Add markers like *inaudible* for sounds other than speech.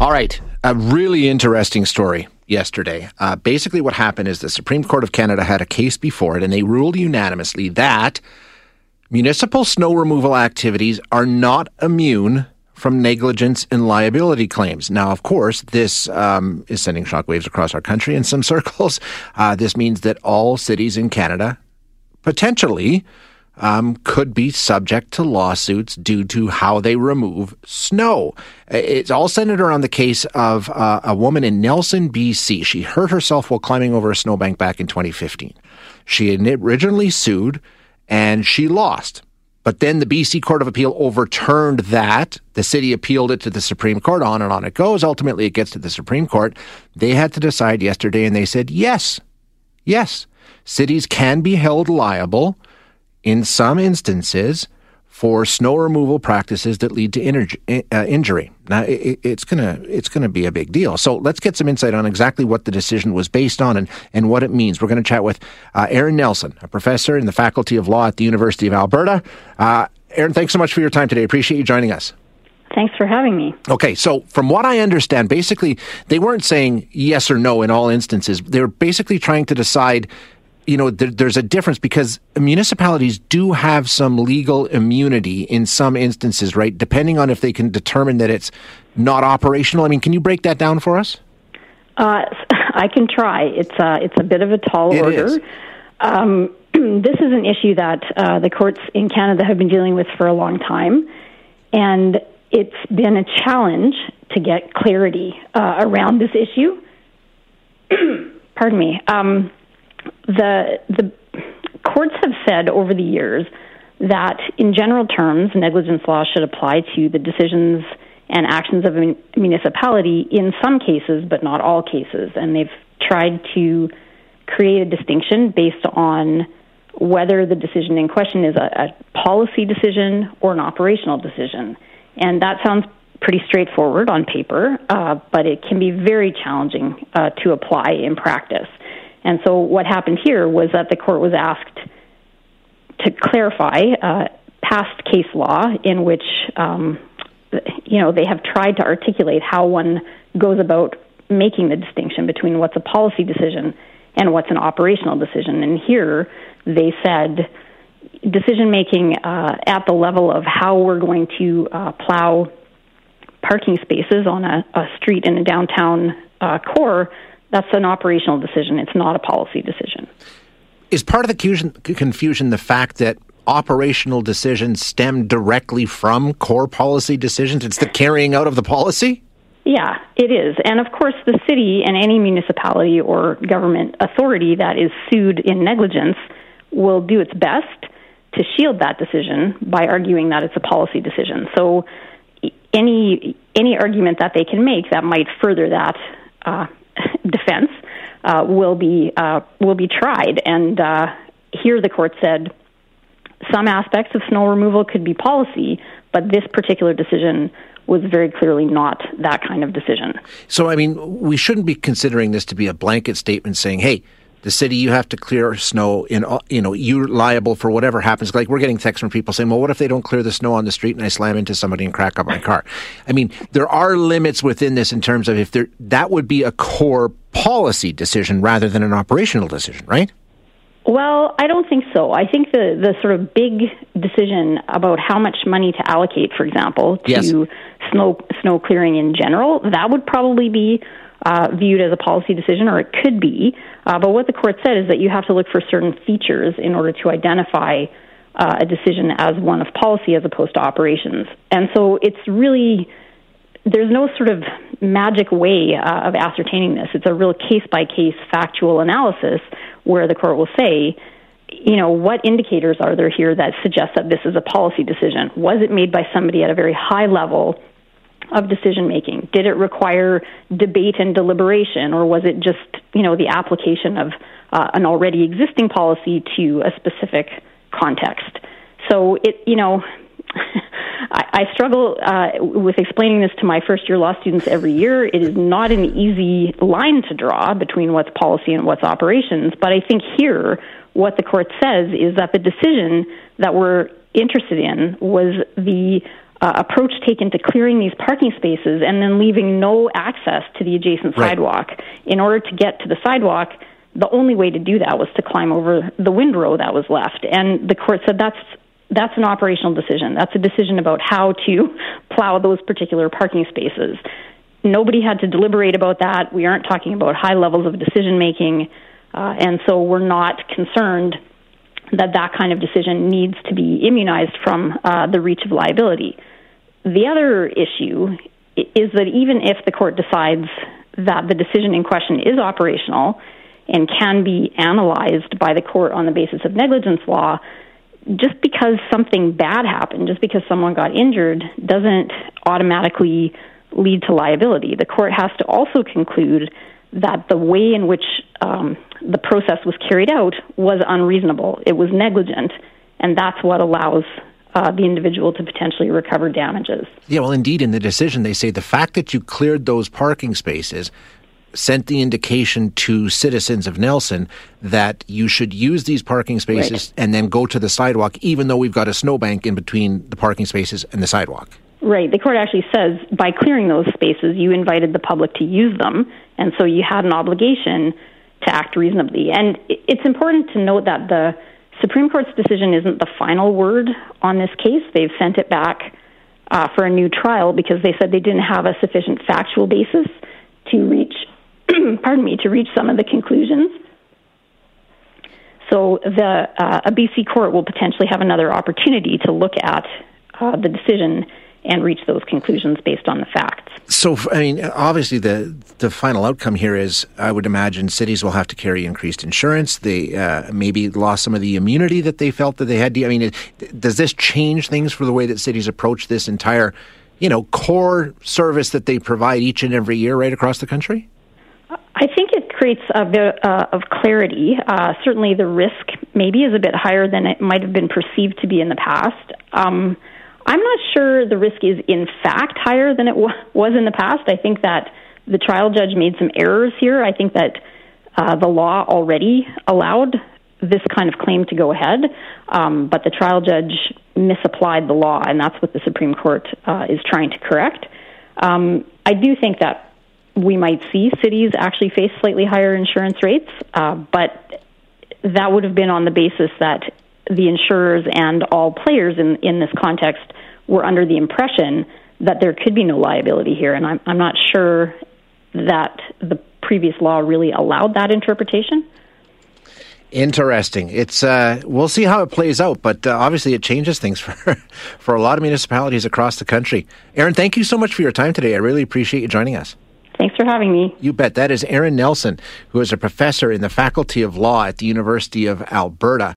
All right. A really interesting story yesterday. Uh, basically, what happened is the Supreme Court of Canada had a case before it, and they ruled unanimously that municipal snow removal activities are not immune from negligence and liability claims. Now, of course, this um, is sending shockwaves across our country in some *laughs* circles. Uh, this means that all cities in Canada potentially um, could be subject to lawsuits due to how they remove snow. It's all centered around the case of uh, a woman in Nelson, BC. She hurt herself while climbing over a snowbank back in 2015. She originally sued and she lost. But then the BC Court of Appeal overturned that. The city appealed it to the Supreme Court. On and on it goes. Ultimately, it gets to the Supreme Court. They had to decide yesterday, and they said yes, yes, cities can be held liable in some instances for snow removal practices that lead to uh, injury. Now, it, it's gonna it's gonna be a big deal. So let's get some insight on exactly what the decision was based on and, and what it means. We're going to chat with uh, Erin Nelson, a professor in the Faculty of Law at the University of Alberta. Uh, Erin, thanks so much for your time today. Appreciate you joining us. Thanks for having me. Okay, so from what I understand, basically they weren't saying yes or no in all instances. They were basically trying to decide you know, there, there's a difference because municipalities do have some legal immunity in some instances, right? Depending on if they can determine that it's not operational. I mean, can you break that down for us? Uh, *laughs* I can try. It's uh, it's a bit of a tall it order. Um, *clears throat* this is an issue that uh, the courts in Canada have been dealing with for a long time, and it's been a challenge to get clarity uh, around this issue. *clears throat* Pardon me. Um, the the courts have said over the years that, in general terms, negligence law should apply to the decisions and actions of a municipality in some cases, but not all cases. And they've tried to create a distinction based on whether the decision in question is a, a policy decision or an operational decision. And that sounds pretty straightforward on paper, uh, but it can be very challenging uh, to apply in practice. And so what happened here was that the court was asked to clarify uh, past case law in which um, you know they have tried to articulate how one goes about making the distinction between what's a policy decision and what's an operational decision. And here they said decision making uh, at the level of how we're going to uh, plow parking spaces on a, a street in a downtown uh, core that's an operational decision. It's not a policy decision. Is part of the confusion the fact that operational decisions stem directly from core policy decisions? It's the carrying out of the policy? Yeah, it is. And of course, the city and any municipality or government authority that is sued in negligence will do its best to shield that decision by arguing that it's a policy decision. So any any argument that they can make that might further that uh, *laughs* defense uh, will be uh, will be tried. And uh, here, the court said some aspects of snow removal could be policy, but this particular decision was very clearly not that kind of decision. So, I mean, we shouldn't be considering this to be a blanket statement saying, "Hey." The city, you have to clear snow in, you know, you're liable for whatever happens. Like we're getting texts from people saying, well, what if they don't clear the snow on the street and I slam into somebody and crack up my car? I mean, there are limits within this in terms of if there, that would be a core policy decision rather than an operational decision, right? Well, I don't think so. I think the, the sort of big decision about how much money to allocate, for example, to yes. snow snow clearing in general, that would probably be uh, viewed as a policy decision, or it could be. Uh, but what the court said is that you have to look for certain features in order to identify uh, a decision as one of policy as opposed to operations. And so it's really there's no sort of magic way uh, of ascertaining this. It's a real case by case factual analysis where the court will say, you know, what indicators are there here that suggest that this is a policy decision? Was it made by somebody at a very high level of decision making? Did it require debate and deliberation, or was it just you know the application of uh, an already existing policy to a specific context? So it you know. *laughs* I, struggle uh, with explaining this to my first year law students every year. It is not an easy line to draw between what's policy and what's operations, but I think here what the court says is that the decision that we're interested in was the uh, approach taken to clearing these parking spaces and then leaving no access to the adjacent right. sidewalk. In order to get to the sidewalk, the only way to do that was to climb over the windrow that was left. And the court said that's that's an operational decision. That's a decision about how to *laughs* plow those particular parking spaces. Nobody had to deliberate about that. We aren't talking about high levels of decision making, uh, and so we're not concerned that that kind of decision needs to be immunized from uh, the reach of liability. The other issue is that even if the court decides that the decision in question is operational and can be analyzed by the court on the basis of negligence law, just because something bad happened, just because someone got injured, doesn't automatically lead to liability. The court has to also conclude that the way in which um, the process was carried out was unreasonable. It was negligent, and that's what allows uh, the individual to potentially recover damages. Yeah, well, indeed, in the decision, they say the fact that you cleared those parking spaces sent the indication to citizens of Nelson that you should use these parking spaces right. and then go to the sidewalk, even though we've got a snowbank in between the parking spaces and the sidewalk. Right. The court actually says by clearing those spaces, you invited the public to use them, and so you had an obligation to act reasonably. And it's important to note that the Supreme Court's decision isn't the final word on this case. They've sent it back uh, for a new trial because they said they didn't have a sufficient factual basis to reach *clears throat* pardon me, to reach some of the conclusions. So the uh, a BC court will potentially have another opportunity to look at uh, the decision and reach those conclusions based on the facts. So, I mean, obviously, the the final outcome here is, I would imagine, cities will have to carry increased insurance. They uh, maybe lost some of the immunity that they felt that they had. I mean, it, does this change things for the way that cities approach this entire, you know, core service that they provide each and every year right across the country? I think it creates a bit uh, of clarity. Uh, certainly, the risk maybe is a bit higher than it might have been perceived to be in the past. Um, I'm not sure the risk is in fact higher than it w- was in the past. I think that the trial judge made some errors here. I think that uh, the law already allowed this kind of claim to go ahead, um, but the trial judge misapplied the law, and that's what the Supreme Court uh, is trying to correct. Um, I do think that we might see cities actually face slightly higher insurance rates, uh, but that would have been on the basis that the insurers and all players in, in this context were under the impression that there could be no liability here, and I'm, I'm not sure that the previous law really allowed that interpretation. Interesting. It's uh, we'll see how it plays out, but uh, obviously it changes things *laughs* for for a lot of municipalities across the country. Erin, thank you so much for your time today. I really appreciate you joining us. Thanks for having me. You bet. That is Erin Nelson, who is a professor in the Faculty of Law at the University of Alberta.